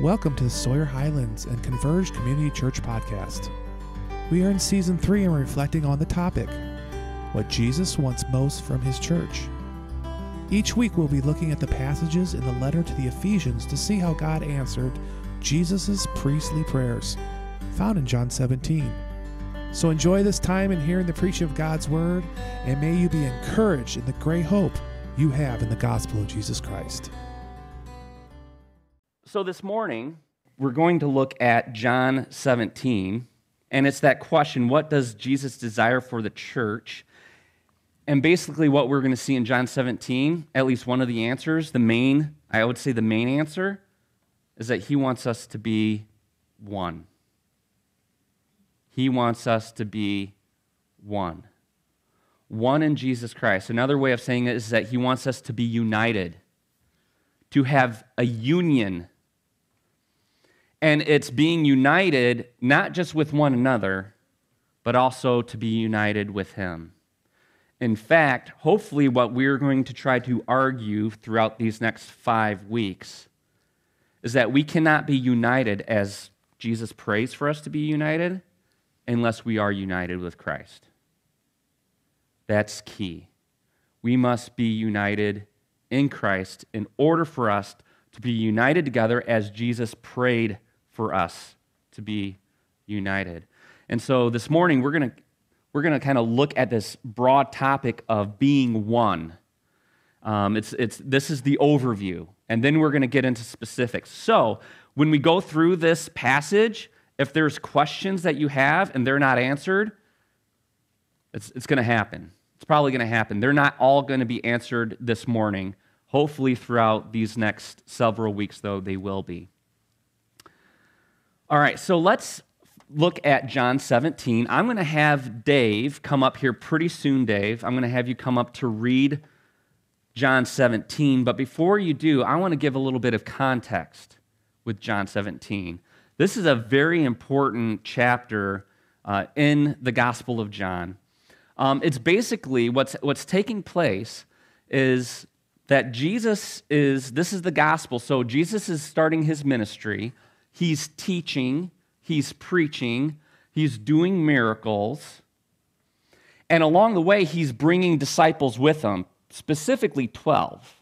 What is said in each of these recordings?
Welcome to the Sawyer Highlands and Converge Community Church podcast. We are in season three and reflecting on the topic what Jesus wants most from his church. Each week we'll be looking at the passages in the letter to the Ephesians to see how God answered Jesus' priestly prayers, found in John 17. So enjoy this time in hearing the preaching of God's word, and may you be encouraged in the great hope you have in the gospel of Jesus Christ. So, this morning, we're going to look at John 17, and it's that question what does Jesus desire for the church? And basically, what we're going to see in John 17, at least one of the answers, the main, I would say the main answer, is that he wants us to be one. He wants us to be one. One in Jesus Christ. Another way of saying it is that he wants us to be united, to have a union and it's being united not just with one another, but also to be united with Him. In fact, hopefully, what we're going to try to argue throughout these next five weeks is that we cannot be united as Jesus prays for us to be united unless we are united with Christ. That's key. We must be united in Christ in order for us to be united together as Jesus prayed for us to be united. And so this morning, we're going to we're going to kind of look at this broad topic of being one. Um, it's, it's, this is the overview, and then we're going to get into specifics. So, when we go through this passage, if there's questions that you have and they're not answered, it's, it's going to happen. It's probably going to happen. They're not all going to be answered this morning. Hopefully, throughout these next several weeks, though, they will be. All right, so let's look at John 17. I'm going to have Dave come up here pretty soon, Dave. I'm going to have you come up to read John 17. But before you do, I want to give a little bit of context with John 17. This is a very important chapter uh, in the Gospel of John. Um, it's basically what's, what's taking place is that Jesus is, this is the gospel. So Jesus is starting his ministry. He's teaching, he's preaching, he's doing miracles. And along the way, he's bringing disciples with him, specifically 12.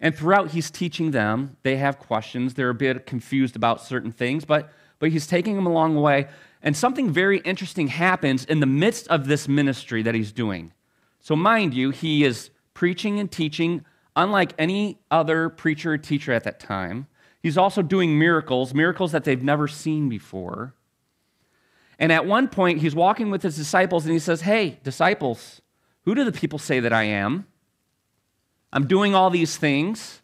And throughout, he's teaching them. They have questions. They're a bit confused about certain things, but, but he's taking them along the way. And something very interesting happens in the midst of this ministry that he's doing. So, mind you, he is preaching and teaching unlike any other preacher or teacher at that time. He's also doing miracles, miracles that they've never seen before. And at one point, he's walking with his disciples and he says, Hey, disciples, who do the people say that I am? I'm doing all these things,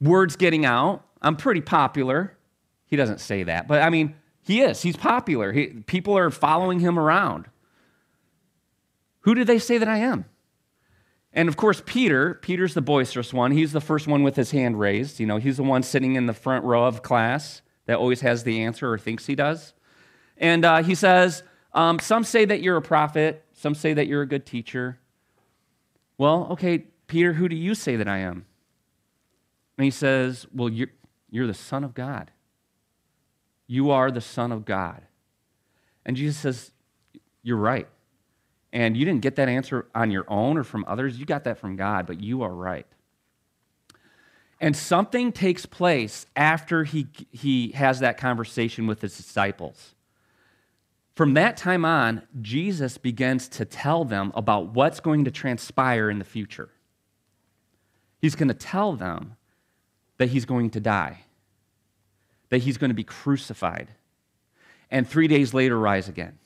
words getting out. I'm pretty popular. He doesn't say that, but I mean, he is. He's popular. He, people are following him around. Who do they say that I am? And of course, Peter, Peter's the boisterous one. He's the first one with his hand raised. You know, he's the one sitting in the front row of class that always has the answer or thinks he does. And uh, he says, um, Some say that you're a prophet, some say that you're a good teacher. Well, okay, Peter, who do you say that I am? And he says, Well, you're, you're the Son of God. You are the Son of God. And Jesus says, You're right. And you didn't get that answer on your own or from others. You got that from God, but you are right. And something takes place after he, he has that conversation with his disciples. From that time on, Jesus begins to tell them about what's going to transpire in the future. He's going to tell them that he's going to die, that he's going to be crucified, and three days later rise again.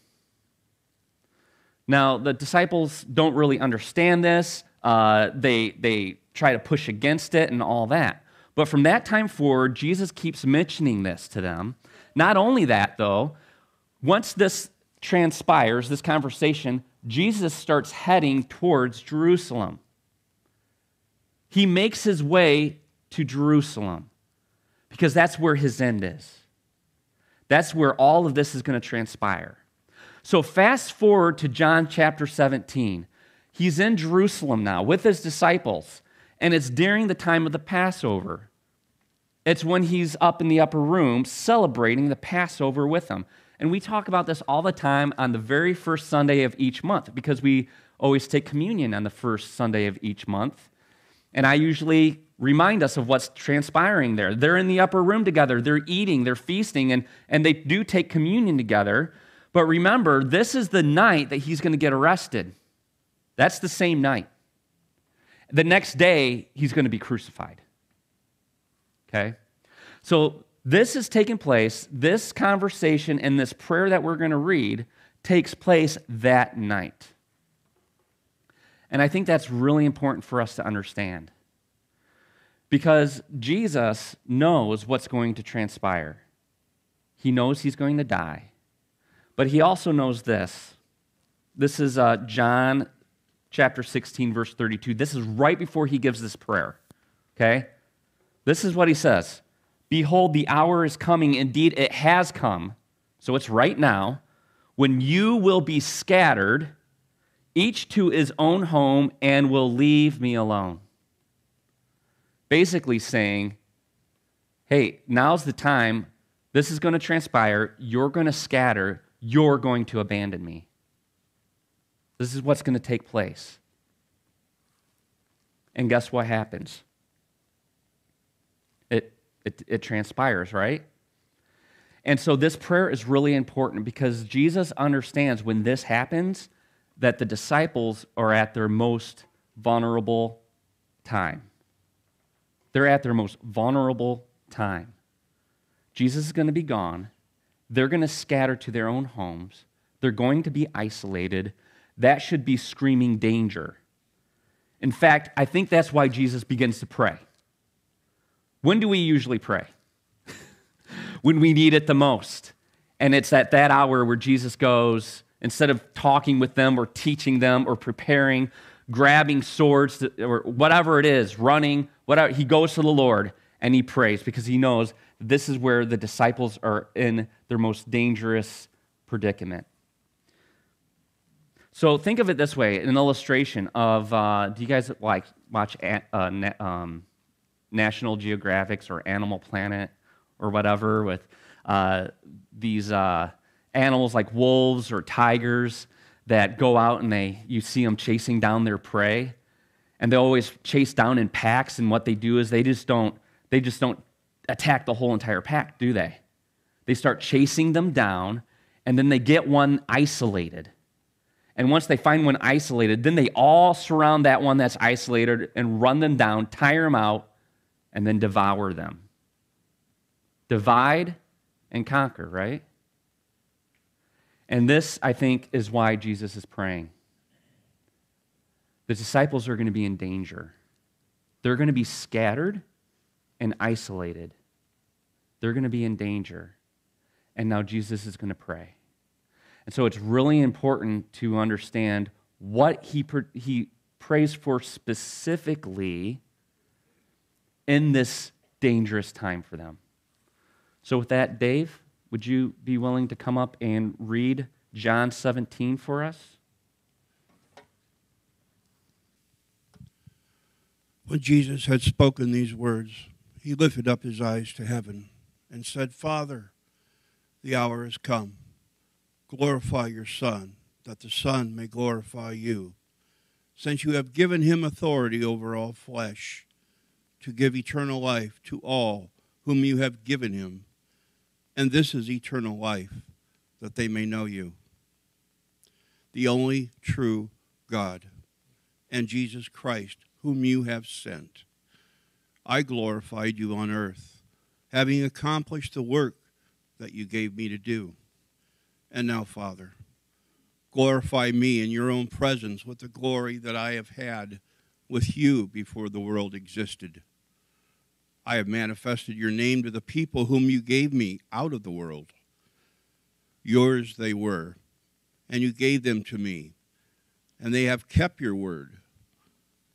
Now, the disciples don't really understand this. Uh, they, they try to push against it and all that. But from that time forward, Jesus keeps mentioning this to them. Not only that, though, once this transpires, this conversation, Jesus starts heading towards Jerusalem. He makes his way to Jerusalem because that's where his end is. That's where all of this is going to transpire. So, fast forward to John chapter 17. He's in Jerusalem now with his disciples, and it's during the time of the Passover. It's when he's up in the upper room celebrating the Passover with them. And we talk about this all the time on the very first Sunday of each month because we always take communion on the first Sunday of each month. And I usually remind us of what's transpiring there. They're in the upper room together, they're eating, they're feasting, and, and they do take communion together. But remember, this is the night that he's going to get arrested. That's the same night. The next day, he's going to be crucified. Okay? So this is taking place, this conversation and this prayer that we're going to read takes place that night. And I think that's really important for us to understand. Because Jesus knows what's going to transpire. He knows he's going to die. But he also knows this. This is uh, John chapter 16, verse 32. This is right before he gives this prayer. Okay? This is what he says Behold, the hour is coming. Indeed, it has come. So it's right now. When you will be scattered, each to his own home, and will leave me alone. Basically saying, hey, now's the time. This is going to transpire. You're going to scatter. You're going to abandon me. This is what's going to take place. And guess what happens? It, it, it transpires, right? And so this prayer is really important because Jesus understands when this happens that the disciples are at their most vulnerable time. They're at their most vulnerable time. Jesus is going to be gone. They're going to scatter to their own homes. They're going to be isolated. That should be screaming danger. In fact, I think that's why Jesus begins to pray. When do we usually pray? when we need it the most. And it's at that hour where Jesus goes, instead of talking with them or teaching them or preparing, grabbing swords to, or whatever it is, running, whatever, he goes to the Lord and he prays because he knows this is where the disciples are in their most dangerous predicament. So think of it this way: an illustration of. Uh, do you guys like watch uh, um, National Geographics or Animal Planet or whatever with uh, these uh, animals like wolves or tigers that go out and they you see them chasing down their prey, and they always chase down in packs. And what they do is they just don't they just don't attack the whole entire pack, do they? They start chasing them down, and then they get one isolated and once they find one isolated, then they all surround that one that's isolated and run them down, tire them out, and then devour them. Divide and conquer, right? And this, I think, is why Jesus is praying. The disciples are going to be in danger. They're going to be scattered and isolated. They're going to be in danger. And now Jesus is going to pray. And so it's really important to understand what he, he prays for specifically in this dangerous time for them. So, with that, Dave, would you be willing to come up and read John 17 for us? When Jesus had spoken these words, he lifted up his eyes to heaven and said, Father, the hour has come glorify your Son, that the Son may glorify you, since you have given him authority over all flesh, to give eternal life to all whom you have given him. And this is eternal life, that they may know you, the only true God, and Jesus Christ, whom you have sent. I glorified you on earth, having accomplished the work that you gave me to do. And now, Father, glorify me in your own presence with the glory that I have had with you before the world existed. I have manifested your name to the people whom you gave me out of the world. Yours they were, and you gave them to me, and they have kept your word.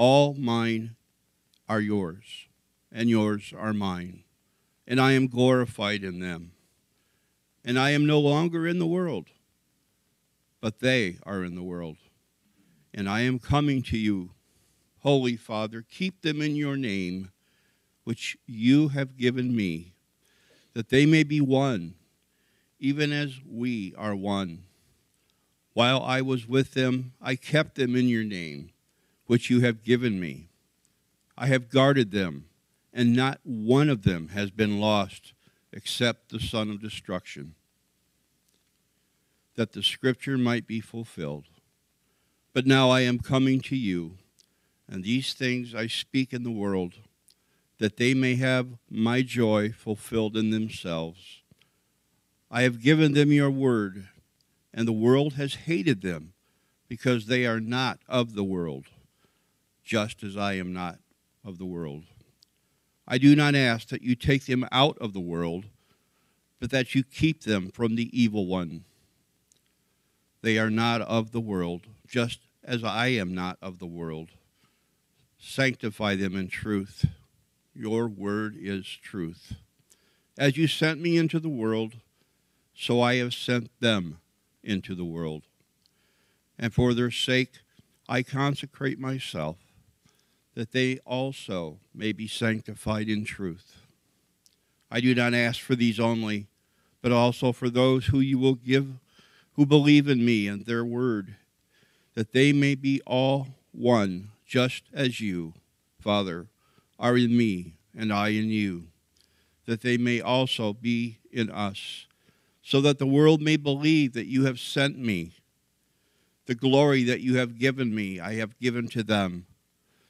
All mine are yours, and yours are mine, and I am glorified in them. And I am no longer in the world, but they are in the world. And I am coming to you, Holy Father, keep them in your name which you have given me, that they may be one, even as we are one. While I was with them, I kept them in your name, which you have given me. I have guarded them, and not one of them has been lost except the son of destruction, that the scripture might be fulfilled. But now I am coming to you, and these things I speak in the world that they may have my joy fulfilled in themselves. I have given them your word, and the world has hated them because they are not of the world, just as I am not of the world. I do not ask that you take them out of the world, but that you keep them from the evil one. They are not of the world, just as I am not of the world. Sanctify them in truth. Your word is truth. As you sent me into the world, so I have sent them into the world. And for their sake, I consecrate myself, that they also may be sanctified in truth. I do not ask for these only, but also for those who you will give, who believe in me and their word, that they may be all one, just as you, Father, are in me, and I in you, that they may also be in us, so that the world may believe that you have sent me. The glory that you have given me, I have given to them,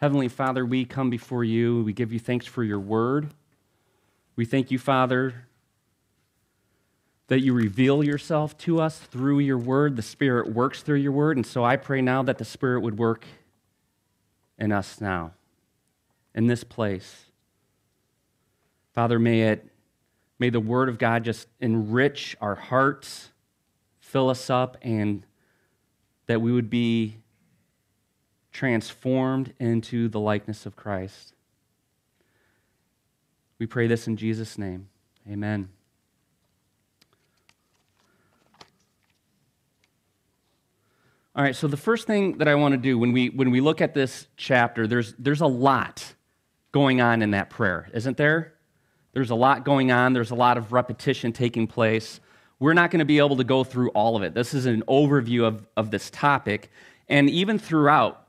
Heavenly Father, we come before you. We give you thanks for your word. We thank you, Father, that you reveal yourself to us through your word. The Spirit works through your word. And so I pray now that the Spirit would work in us now, in this place. Father, may it May the Word of God just enrich our hearts, fill us up, and that we would be transformed into the likeness of Christ. We pray this in Jesus' name. Amen. All right, so the first thing that I want to do when we, when we look at this chapter, there's, there's a lot going on in that prayer, isn't there? There's a lot going on, there's a lot of repetition taking place. We're not going to be able to go through all of it. This is an overview of, of this topic. And even throughout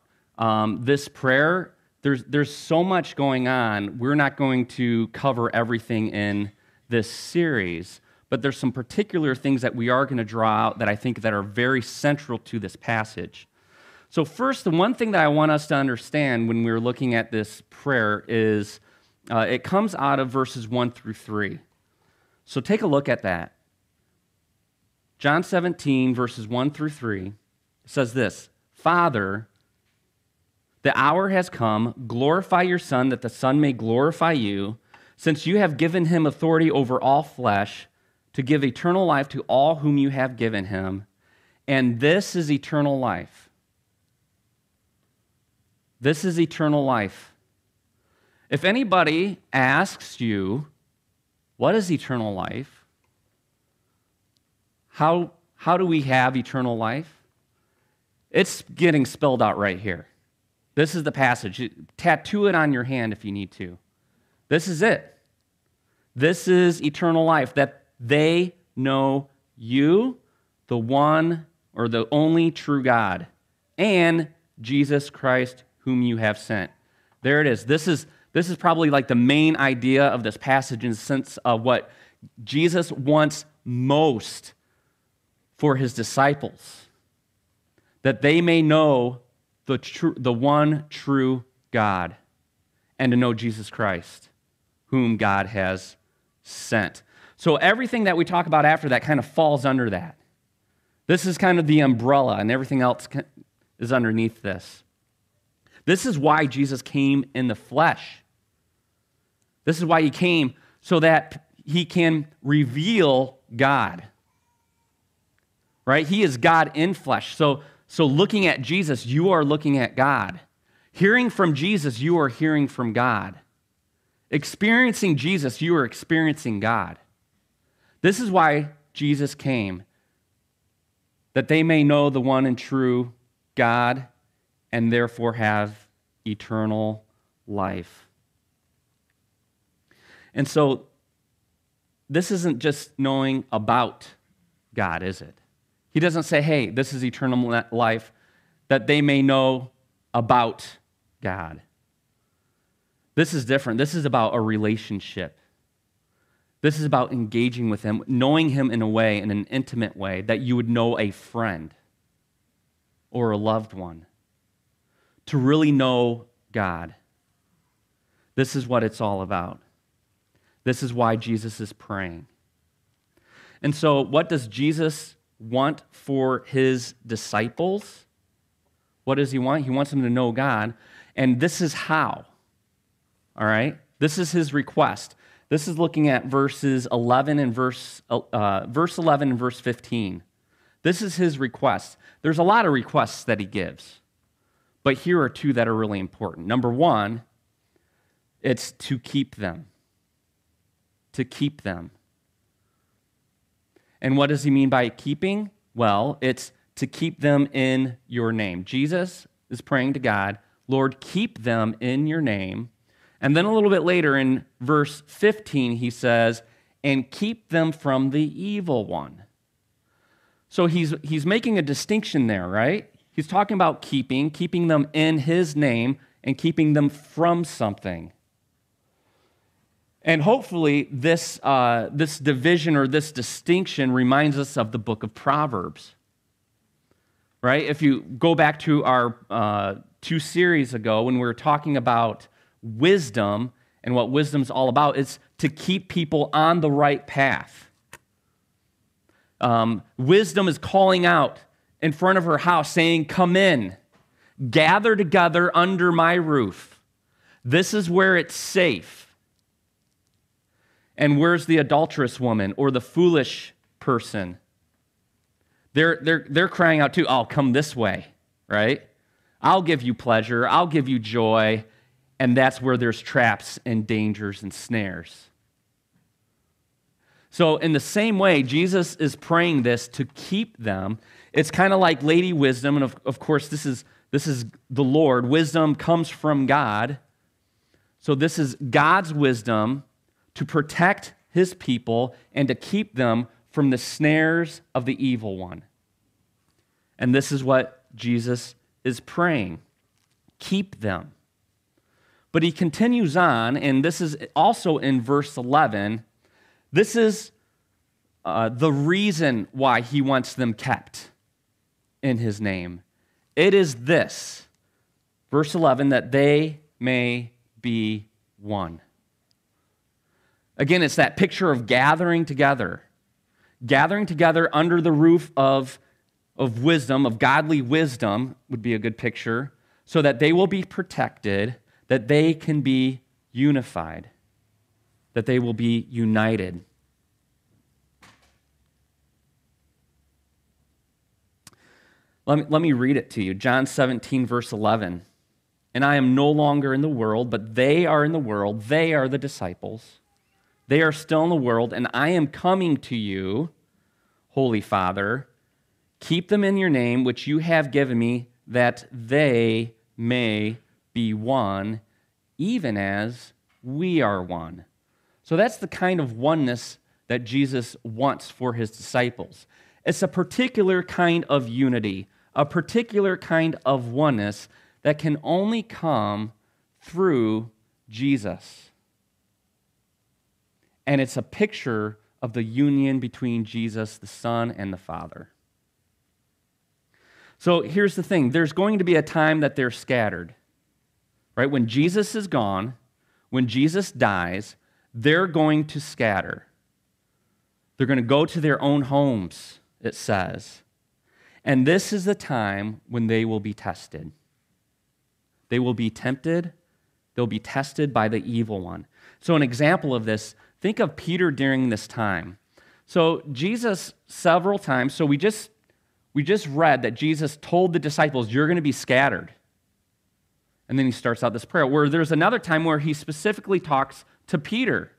um, this prayer, there's, there's so much going on. We're not going to cover everything in this series, but there's some particular things that we are going to draw out that I think that are very central to this passage. So first, the one thing that I want us to understand when we're looking at this prayer is uh, it comes out of verses 1 through 3. So take a look at that. John 17, verses 1 through 3 says this Father, the hour has come. Glorify your Son, that the Son may glorify you, since you have given him authority over all flesh to give eternal life to all whom you have given him. And this is eternal life. This is eternal life if anybody asks you, What is eternal life? How, how do we have eternal life? It's getting spelled out right here. This is the passage. Tattoo it on your hand if you need to. This is it. This is eternal life that they know you, the one or the only true God, and Jesus Christ, whom you have sent. There it is. This is, this is probably like the main idea of this passage in the sense of what Jesus wants most for his disciples that they may know the, tr- the one true God and to know Jesus Christ, whom God has sent. So everything that we talk about after that kind of falls under that. This is kind of the umbrella, and everything else is underneath this. This is why Jesus came in the flesh. This is why he came so that he can reveal God. Right? He is God in flesh. So, so looking at Jesus, you are looking at God. Hearing from Jesus, you are hearing from God. Experiencing Jesus, you are experiencing God. This is why Jesus came, that they may know the one and true God and therefore have eternal life. And so, this isn't just knowing about God, is it? He doesn't say, hey, this is eternal life, that they may know about God. This is different. This is about a relationship. This is about engaging with Him, knowing Him in a way, in an intimate way, that you would know a friend or a loved one. To really know God. This is what it's all about. This is why Jesus is praying. And so, what does Jesus want for his disciples? What does he want? He wants them to know God. And this is how. All right? This is his request. This is looking at verses 11 and verse, uh, verse 11 and verse 15. This is his request. There's a lot of requests that he gives, but here are two that are really important. Number one, it's to keep them. To keep them. And what does he mean by keeping? Well, it's to keep them in your name. Jesus is praying to God, Lord, keep them in your name. And then a little bit later in verse 15, he says, and keep them from the evil one. So he's, he's making a distinction there, right? He's talking about keeping, keeping them in his name, and keeping them from something. And hopefully, this, uh, this division or this distinction reminds us of the book of Proverbs. Right? If you go back to our uh, two series ago when we were talking about wisdom and what wisdom's all about, it's to keep people on the right path. Um, wisdom is calling out in front of her house, saying, Come in, gather together under my roof. This is where it's safe. And where's the adulterous woman or the foolish person? They're, they're, they're crying out too, I'll come this way, right? I'll give you pleasure, I'll give you joy. And that's where there's traps and dangers and snares. So, in the same way, Jesus is praying this to keep them. It's kind of like Lady Wisdom, and of, of course, this is, this is the Lord. Wisdom comes from God. So, this is God's wisdom to protect his people and to keep them from the snares of the evil one. And this is what Jesus is praying keep them. But he continues on, and this is also in verse 11. This is uh, the reason why he wants them kept in his name. It is this, verse 11, that they may be one. Again, it's that picture of gathering together, gathering together under the roof of, of wisdom, of godly wisdom, would be a good picture, so that they will be protected, that they can be unified, that they will be united. Let me, let me read it to you. John 17, verse 11. And I am no longer in the world, but they are in the world. They are the disciples. They are still in the world, and I am coming to you, Holy Father. Keep them in your name, which you have given me, that they may be one, even as we are one. So that's the kind of oneness that Jesus wants for his disciples. It's a particular kind of unity, a particular kind of oneness that can only come through Jesus. And it's a picture of the union between Jesus, the Son, and the Father. So here's the thing there's going to be a time that they're scattered, right? When Jesus is gone, when Jesus dies, they're going to scatter. They're going to go to their own homes, it says. And this is the time when they will be tested. They will be tempted, they'll be tested by the evil one. So, an example of this, think of Peter during this time. So, Jesus, several times, so we just we just read that Jesus told the disciples, You're going to be scattered. And then he starts out this prayer, where there's another time where he specifically talks to Peter.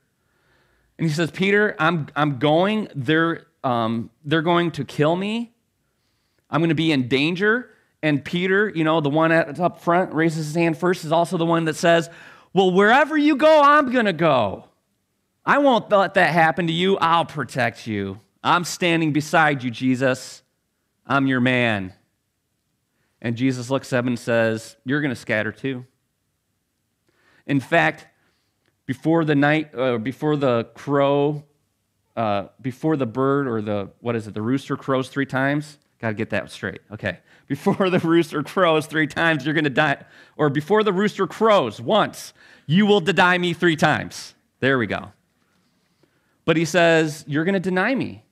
And he says, Peter, I'm, I'm going, they're, um, they're going to kill me. I'm going to be in danger. And Peter, you know, the one at, up front, raises his hand first, is also the one that says, Well, wherever you go, I'm going to go. I won't let that happen to you. I'll protect you. I'm standing beside you, Jesus. I'm your man. And Jesus looks him and says, You're going to scatter too. In fact, before the night, uh, before the crow, uh, before the bird or the, what is it, the rooster crows three times? Got to get that straight. Okay. Before the rooster crows three times, you're going to die. Or before the rooster crows once, you will deny me three times. There we go. But he says, You're going to deny me.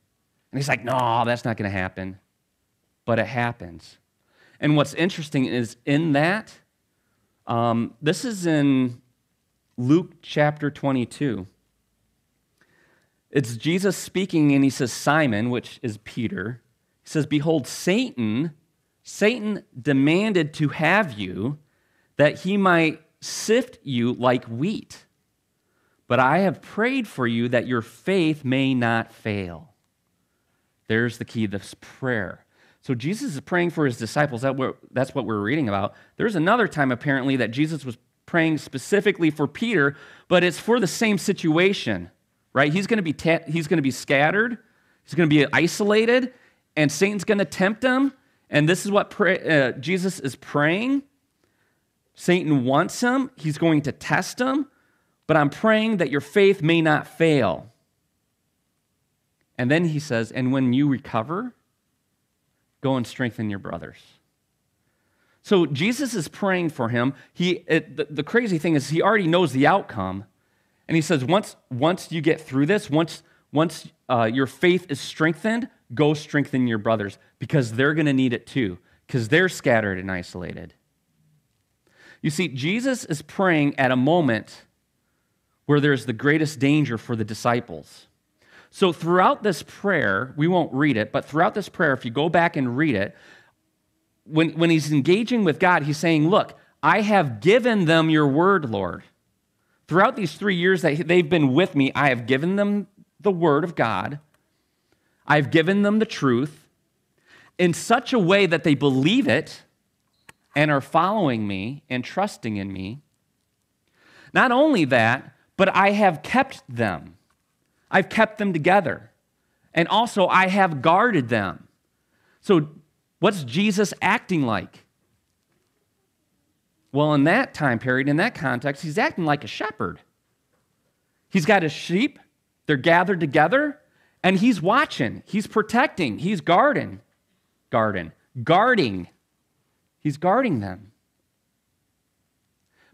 And he's like, No, that's not going to happen but it happens. And what's interesting is in that, um, this is in Luke chapter 22. It's Jesus speaking, and he says, Simon, which is Peter, he says, Behold, Satan, Satan demanded to have you that he might sift you like wheat. But I have prayed for you that your faith may not fail. There's the key, this prayer. So Jesus is praying for his disciples. That's what we're reading about. There's another time, apparently, that Jesus was praying specifically for Peter, but it's for the same situation, right? He's going to be, ta- he's going to be scattered, he's going to be isolated, and Satan's going to tempt him. And this is what pray- uh, Jesus is praying. Satan wants him, he's going to test him, but I'm praying that your faith may not fail. And then he says, and when you recover, Go and strengthen your brothers. So Jesus is praying for him. He, it, the, the crazy thing is, he already knows the outcome. And he says, once, once you get through this, once, once uh, your faith is strengthened, go strengthen your brothers because they're going to need it too, because they're scattered and isolated. You see, Jesus is praying at a moment where there's the greatest danger for the disciples. So, throughout this prayer, we won't read it, but throughout this prayer, if you go back and read it, when, when he's engaging with God, he's saying, Look, I have given them your word, Lord. Throughout these three years that they've been with me, I have given them the word of God. I've given them the truth in such a way that they believe it and are following me and trusting in me. Not only that, but I have kept them. I've kept them together. And also, I have guarded them. So, what's Jesus acting like? Well, in that time period, in that context, he's acting like a shepherd. He's got his sheep, they're gathered together, and he's watching, he's protecting, he's guarding, guarding, guarding. He's guarding them.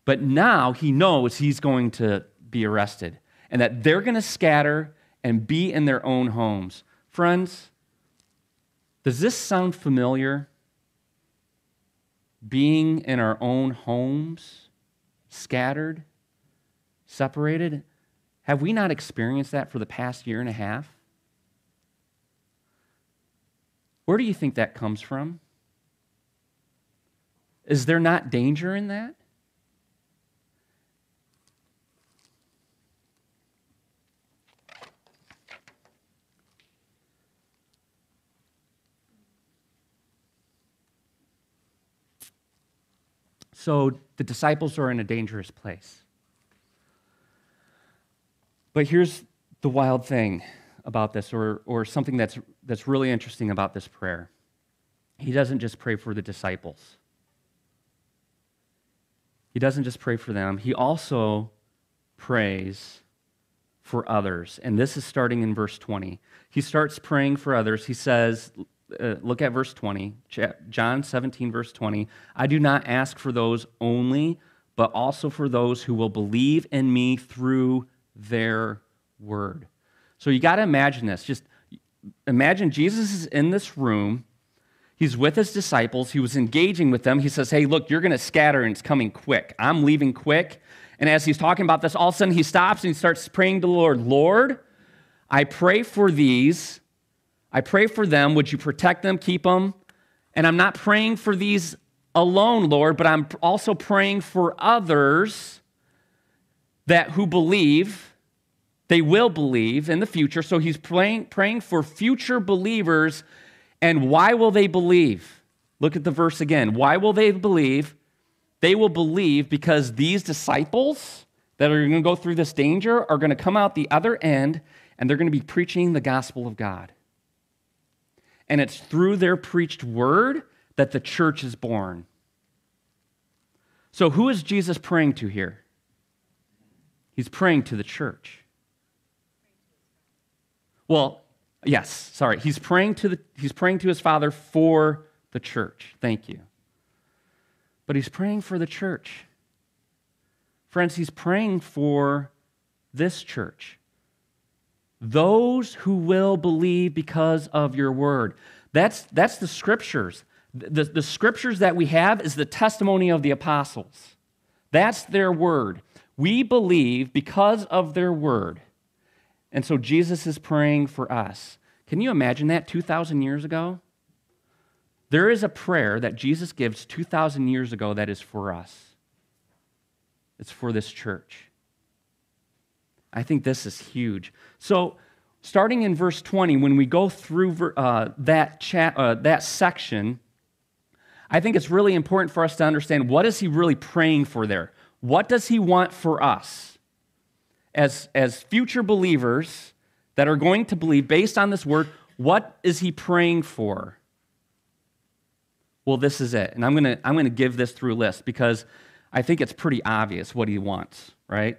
But now he knows he's going to be arrested and that they're going to scatter and be in their own homes. Friends, does this sound familiar? Being in our own homes, scattered, separated? Have we not experienced that for the past year and a half? Where do you think that comes from? Is there not danger in that? So the disciples are in a dangerous place. But here's the wild thing about this, or, or something that's, that's really interesting about this prayer. He doesn't just pray for the disciples, he doesn't just pray for them, he also prays for others. And this is starting in verse 20. He starts praying for others. He says, uh, look at verse 20, John 17, verse 20. I do not ask for those only, but also for those who will believe in me through their word. So you got to imagine this. Just imagine Jesus is in this room. He's with his disciples. He was engaging with them. He says, Hey, look, you're going to scatter and it's coming quick. I'm leaving quick. And as he's talking about this, all of a sudden he stops and he starts praying to the Lord Lord, I pray for these. I pray for them. Would you protect them, keep them? And I'm not praying for these alone, Lord, but I'm also praying for others that who believe, they will believe in the future. So he's praying, praying for future believers. And why will they believe? Look at the verse again. Why will they believe? They will believe because these disciples that are going to go through this danger are going to come out the other end and they're going to be preaching the gospel of God. And it's through their preached word that the church is born. So, who is Jesus praying to here? He's praying to the church. Well, yes, sorry. He's praying to, the, he's praying to his Father for the church. Thank you but he's praying for the church. Friends, he's praying for this church. Those who will believe because of your word. That's, that's the scriptures. The, the scriptures that we have is the testimony of the apostles. That's their word. We believe because of their word. And so Jesus is praying for us. Can you imagine that 2,000 years ago? There is a prayer that Jesus gives 2,000 years ago that is for us. It's for this church. I think this is huge. So, starting in verse 20, when we go through uh, that, chat, uh, that section, I think it's really important for us to understand what is he really praying for there? What does he want for us as, as future believers that are going to believe based on this word? What is he praying for? well, this is it. And I'm going to I'm going to give this through list because I think it's pretty obvious what he wants, right?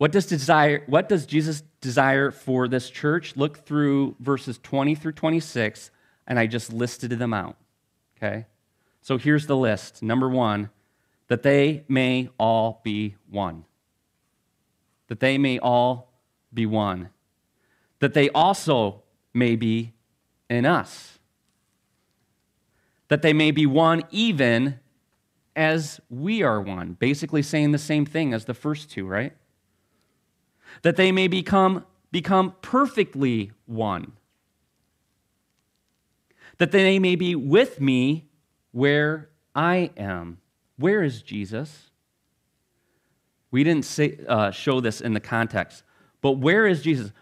What does desire what does Jesus desire for this church? Look through verses 20 through 26 and I just listed them out. Okay? So here's the list. Number 1, that they may all be one. That they may all be one. That they also may be in us that they may be one even as we are one. Basically, saying the same thing as the first two, right? That they may become, become perfectly one. That they may be with me where I am. Where is Jesus? We didn't say, uh, show this in the context, but where is Jesus?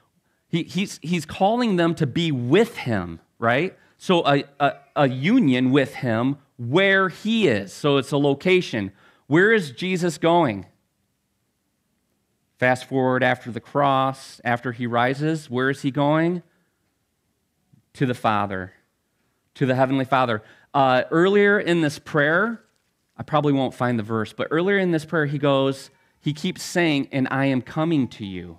He, he's, he's calling them to be with him, right? So a, a, a union with him where he is. So it's a location. Where is Jesus going? Fast forward after the cross, after he rises, where is he going? To the Father, to the Heavenly Father. Uh, earlier in this prayer, I probably won't find the verse, but earlier in this prayer, he goes, he keeps saying, And I am coming to you.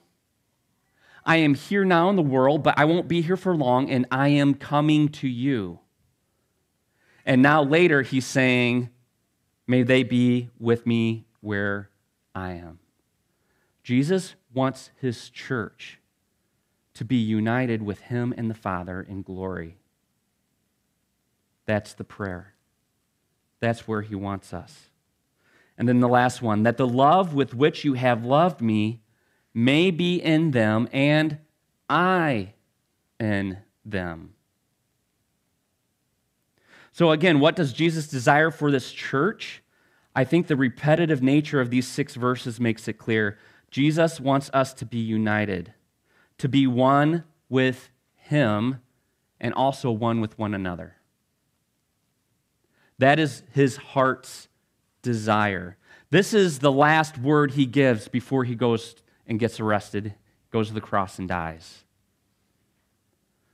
I am here now in the world, but I won't be here for long, and I am coming to you. And now later, he's saying, May they be with me where I am. Jesus wants his church to be united with him and the Father in glory. That's the prayer. That's where he wants us. And then the last one that the love with which you have loved me may be in them and I in them. So, again, what does Jesus desire for this church? I think the repetitive nature of these six verses makes it clear. Jesus wants us to be united, to be one with Him, and also one with one another. That is His heart's desire. This is the last word he gives before he goes and gets arrested, goes to the cross, and dies.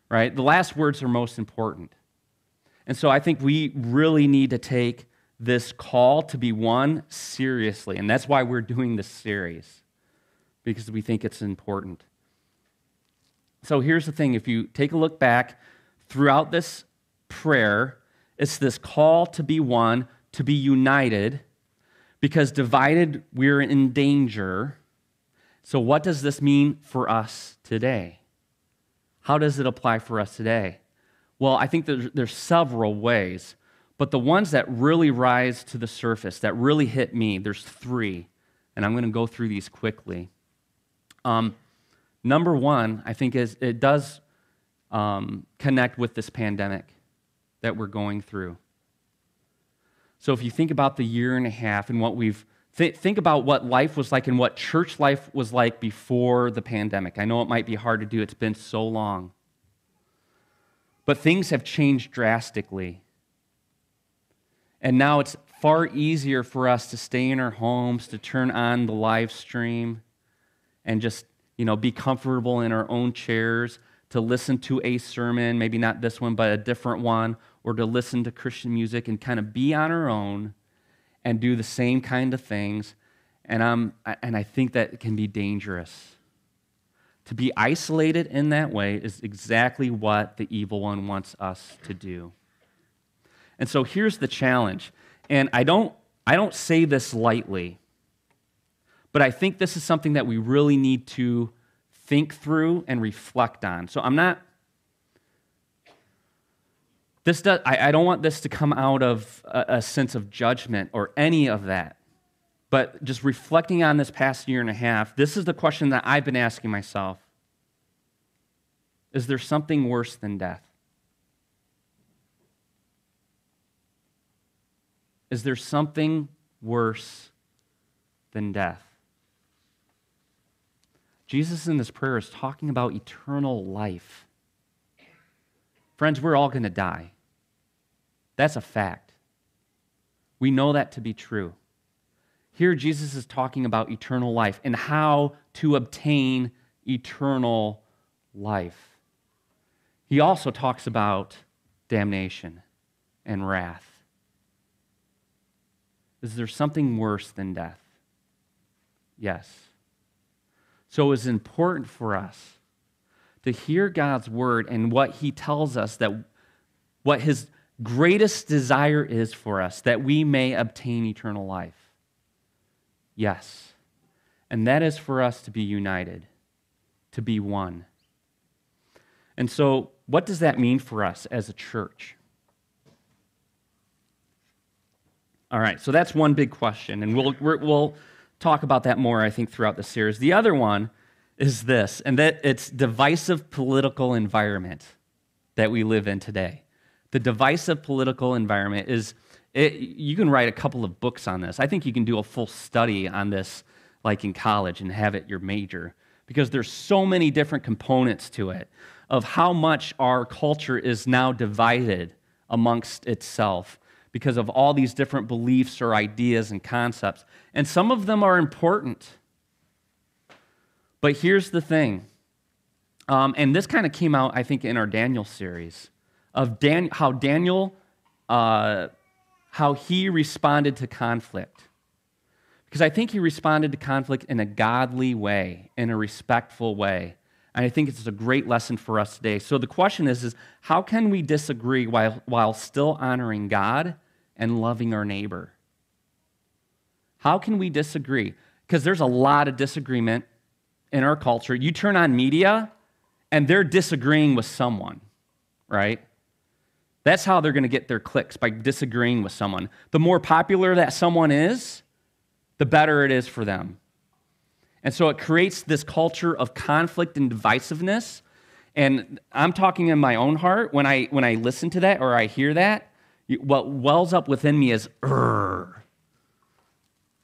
Right? The last words are most important. And so I think we really need to take this call to be one seriously. And that's why we're doing this series, because we think it's important. So here's the thing if you take a look back throughout this prayer, it's this call to be one, to be united, because divided, we're in danger. So, what does this mean for us today? How does it apply for us today? Well, I think there's, there's several ways, but the ones that really rise to the surface, that really hit me, there's three, and I'm going to go through these quickly. Um, number one, I think, is it does um, connect with this pandemic that we're going through. So if you think about the year and a half and what we've th- think about what life was like and what church life was like before the pandemic. I know it might be hard to do. It's been so long. But things have changed drastically. And now it's far easier for us to stay in our homes, to turn on the live stream and just, you know, be comfortable in our own chairs, to listen to a sermon, maybe not this one, but a different one, or to listen to Christian music and kind of be on our own and do the same kind of things. And, I'm, and I think that can be dangerous. To be isolated in that way is exactly what the evil one wants us to do. And so here's the challenge. And I don't, I don't say this lightly, but I think this is something that we really need to think through and reflect on. So I'm not this does, I, I don't want this to come out of a, a sense of judgment or any of that. But just reflecting on this past year and a half, this is the question that I've been asking myself Is there something worse than death? Is there something worse than death? Jesus in this prayer is talking about eternal life. Friends, we're all going to die. That's a fact. We know that to be true. Here, Jesus is talking about eternal life and how to obtain eternal life. He also talks about damnation and wrath. Is there something worse than death? Yes. So it's important for us to hear God's word and what he tells us that what his greatest desire is for us that we may obtain eternal life? Yes. And that is for us to be united, to be one. And so, what does that mean for us as a church? All right, so that's one big question, and we'll, we'll talk about that more, I think, throughout the series. The other one is this, and that it's divisive political environment that we live in today the divisive political environment is it, you can write a couple of books on this. I think you can do a full study on this, like in college, and have it your major, because there's so many different components to it of how much our culture is now divided amongst itself because of all these different beliefs or ideas and concepts. And some of them are important. But here's the thing, um, and this kind of came out, I think, in our Daniel series of Dan, how Daniel, uh, how he responded to conflict. Because I think he responded to conflict in a godly way, in a respectful way. And I think it's a great lesson for us today. So the question is, is how can we disagree while, while still honoring God and loving our neighbor? How can we disagree? Because there's a lot of disagreement in our culture. You turn on media, and they're disagreeing with someone, right? That's how they're going to get their clicks by disagreeing with someone. The more popular that someone is, the better it is for them. And so it creates this culture of conflict and divisiveness. And I'm talking in my own heart when I when I listen to that or I hear that, what wells up within me is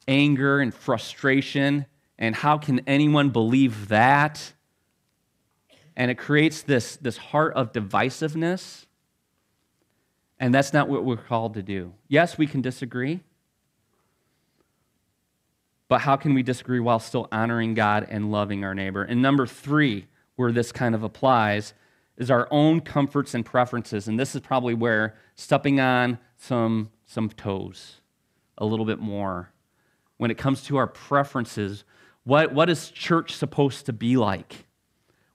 anger and frustration. And how can anyone believe that? And it creates this, this heart of divisiveness. And that's not what we're called to do. Yes, we can disagree, but how can we disagree while still honoring God and loving our neighbor? And number three, where this kind of applies, is our own comforts and preferences. And this is probably where stepping on some, some toes a little bit more. When it comes to our preferences, what, what is church supposed to be like?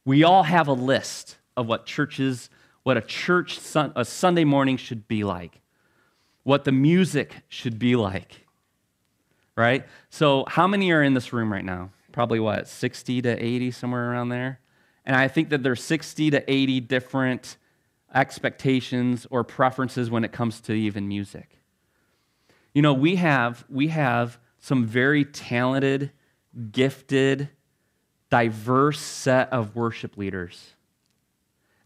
We all have a list of what churches, what a church, a Sunday morning should be like, what the music should be like right? So, how many are in this room right now? Probably what, 60 to 80, somewhere around there? And I think that there's 60 to 80 different expectations or preferences when it comes to even music. You know, we have, we have some very talented, gifted, diverse set of worship leaders.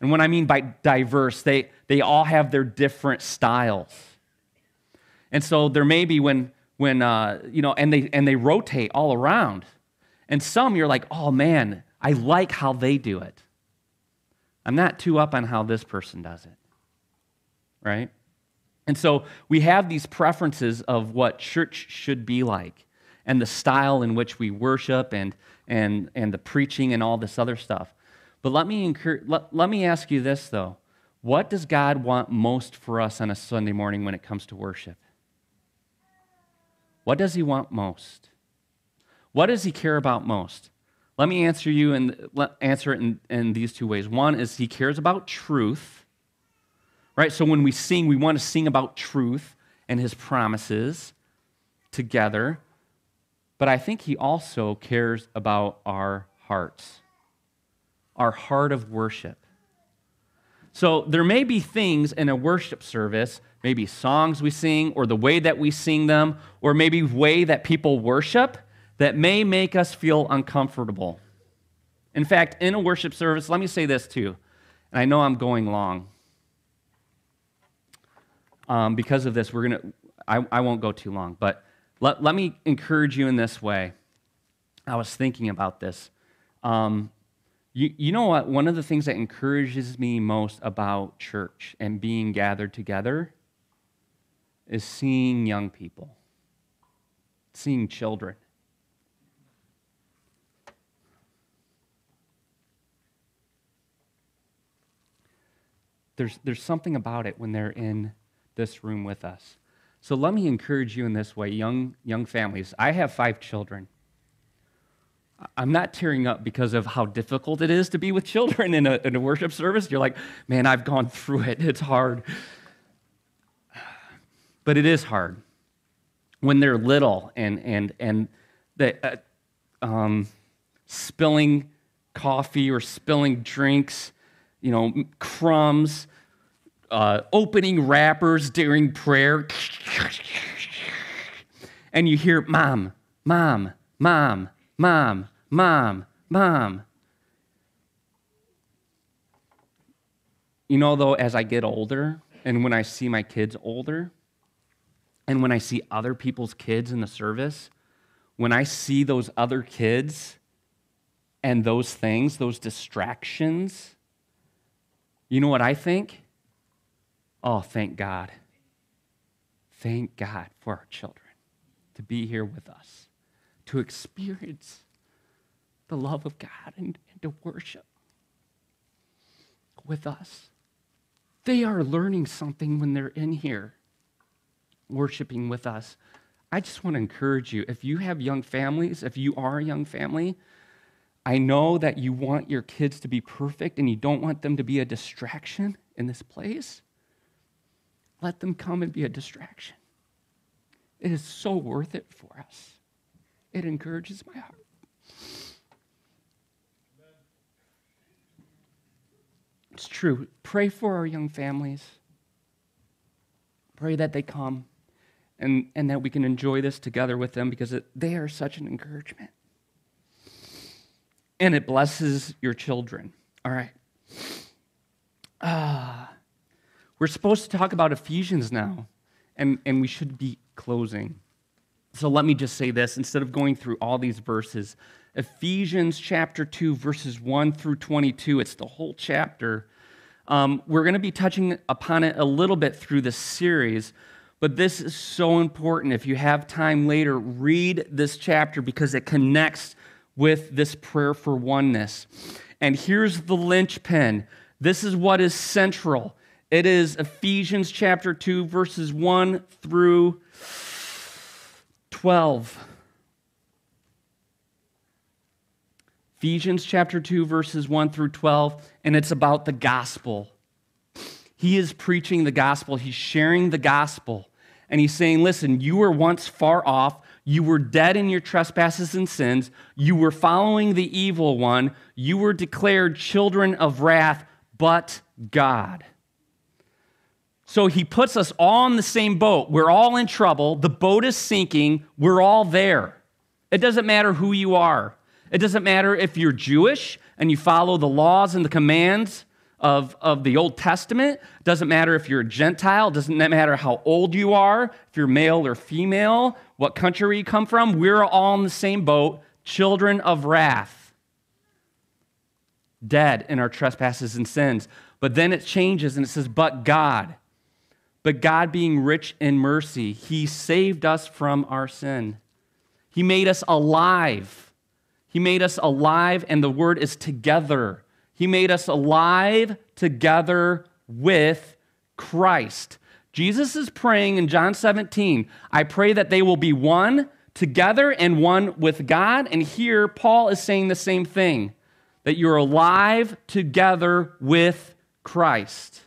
And when I mean by diverse, they, they all have their different styles. And so there may be when when uh, you know, and they and they rotate all around. And some you're like, oh man, I like how they do it. I'm not too up on how this person does it. Right? And so we have these preferences of what church should be like and the style in which we worship and, and, and the preaching and all this other stuff. But let me, encourage, let, let me ask you this, though. What does God want most for us on a Sunday morning when it comes to worship? What does he want most? What does he care about most? Let me answer you and answer it in, in these two ways. One is he cares about truth, right? So when we sing, we want to sing about truth and his promises together. But I think he also cares about our hearts, our heart of worship. So there may be things in a worship service maybe songs we sing or the way that we sing them or maybe way that people worship that may make us feel uncomfortable. In fact, in a worship service, let me say this too, and I know I'm going long. Um, because of this, we're gonna I, I won't go too long, but let, let me encourage you in this way. I was thinking about this. Um, you, you know what? One of the things that encourages me most about church and being gathered together is seeing young people, seeing children. There's, there's something about it when they're in this room with us. So let me encourage you in this way, young, young families. I have five children. I'm not tearing up because of how difficult it is to be with children in a, in a worship service. You're like, man, I've gone through it. It's hard but it is hard when they're little and and and the uh, um, spilling coffee or spilling drinks, you know, crumbs, uh, opening wrappers during prayer, and you hear mom, mom, mom, mom, mom, mom. You know, though, as I get older and when I see my kids older, and when I see other people's kids in the service, when I see those other kids and those things, those distractions, you know what I think? Oh, thank God. Thank God for our children to be here with us, to experience the love of God and, and to worship with us. They are learning something when they're in here worshiping with us. I just want to encourage you if you have young families, if you are a young family, I know that you want your kids to be perfect and you don't want them to be a distraction in this place. Let them come and be a distraction. It is so worth it for us. It encourages my heart. It's true. Pray for our young families. Pray that they come and, and that we can enjoy this together with them because it, they are such an encouragement. And it blesses your children. All right. Ah, we're supposed to talk about Ephesians now, and, and we should be closing. So let me just say this instead of going through all these verses, Ephesians chapter 2, verses 1 through 22, it's the whole chapter. Um, we're going to be touching upon it a little bit through this series, But this is so important. If you have time later, read this chapter because it connects with this prayer for oneness. And here's the linchpin this is what is central. It is Ephesians chapter 2, verses 1 through 12. Ephesians chapter 2, verses 1 through 12, and it's about the gospel. He is preaching the gospel, he's sharing the gospel, and he's saying, Listen, you were once far off. You were dead in your trespasses and sins. You were following the evil one. You were declared children of wrath, but God. So he puts us all in the same boat. We're all in trouble. The boat is sinking. We're all there. It doesn't matter who you are. It doesn't matter if you're Jewish and you follow the laws and the commands of, of the Old Testament. It doesn't matter if you're a Gentile. It doesn't matter how old you are, if you're male or female, what country you come from. We're all in the same boat, children of wrath, dead in our trespasses and sins. But then it changes and it says, But God. But God, being rich in mercy, He saved us from our sin. He made us alive he made us alive, and the word is together. He made us alive together with Christ. Jesus is praying in John 17, I pray that they will be one together and one with God. And here, Paul is saying the same thing that you're alive together with Christ.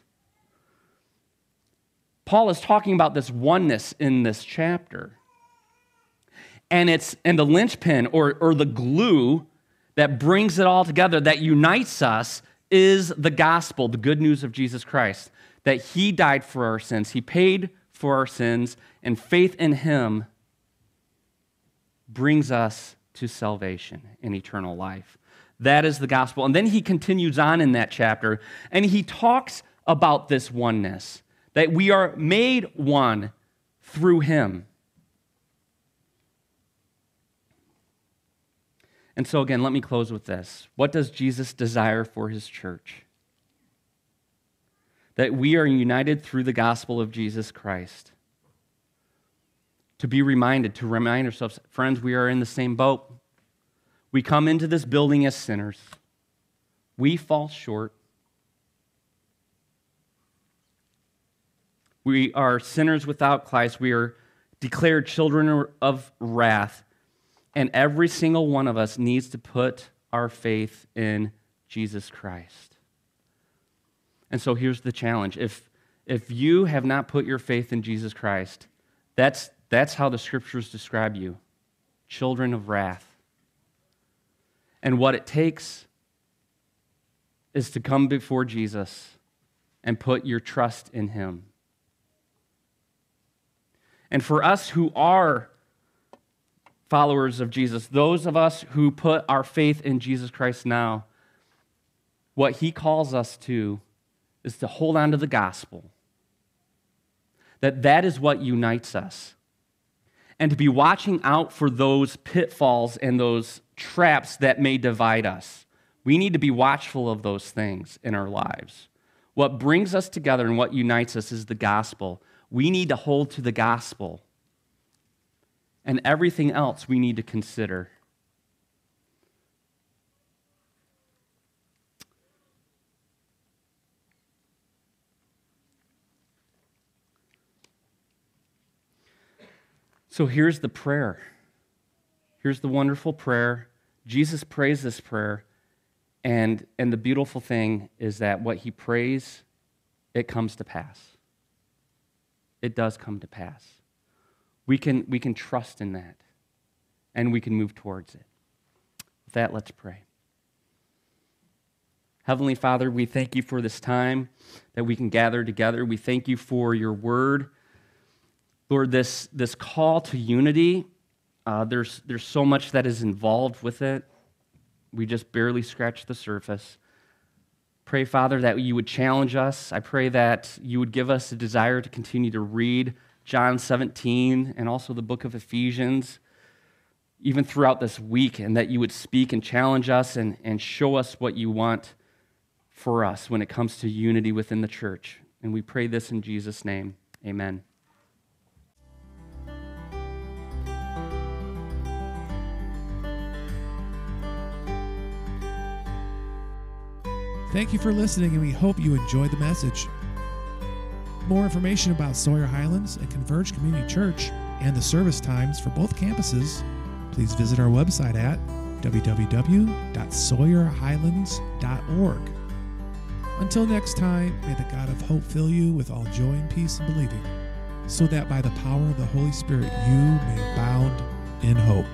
Paul is talking about this oneness in this chapter and it's and the linchpin or, or the glue that brings it all together, that unites us, is the gospel, the good news of Jesus Christ. That he died for our sins, he paid for our sins, and faith in him brings us to salvation and eternal life. That is the gospel. And then he continues on in that chapter and he talks about this oneness, that we are made one through him. And so, again, let me close with this. What does Jesus desire for his church? That we are united through the gospel of Jesus Christ. To be reminded, to remind ourselves, friends, we are in the same boat. We come into this building as sinners. We fall short. We are sinners without Christ. We are declared children of wrath. And every single one of us needs to put our faith in Jesus Christ. And so here's the challenge. If, if you have not put your faith in Jesus Christ, that's, that's how the scriptures describe you children of wrath. And what it takes is to come before Jesus and put your trust in him. And for us who are followers of Jesus, those of us who put our faith in Jesus Christ now, what he calls us to is to hold on to the gospel. That that is what unites us. And to be watching out for those pitfalls and those traps that may divide us. We need to be watchful of those things in our lives. What brings us together and what unites us is the gospel. We need to hold to the gospel and everything else we need to consider. So here's the prayer. Here's the wonderful prayer. Jesus prays this prayer. And, and the beautiful thing is that what he prays, it comes to pass. It does come to pass we can, we can trust in that and we can move towards it. With that, let's pray. Heavenly Father, we thank you for this time that we can gather together. We thank you for your word. Lord, this, this call to unity, uh, there's, there's so much that is involved with it. We just barely scratched the surface. Pray, Father, that you would challenge us. I pray that you would give us a desire to continue to read John 17 and also the book of Ephesians, even throughout this week, and that you would speak and challenge us and, and show us what you want for us when it comes to unity within the church. And we pray this in Jesus' name. Amen. Thank you for listening, and we hope you enjoyed the message. More information about Sawyer Highlands and Converge Community Church and the service times for both campuses, please visit our website at www.sawyerhighlands.org. Until next time, may the God of hope fill you with all joy and peace in believing, so that by the power of the Holy Spirit you may abound in hope.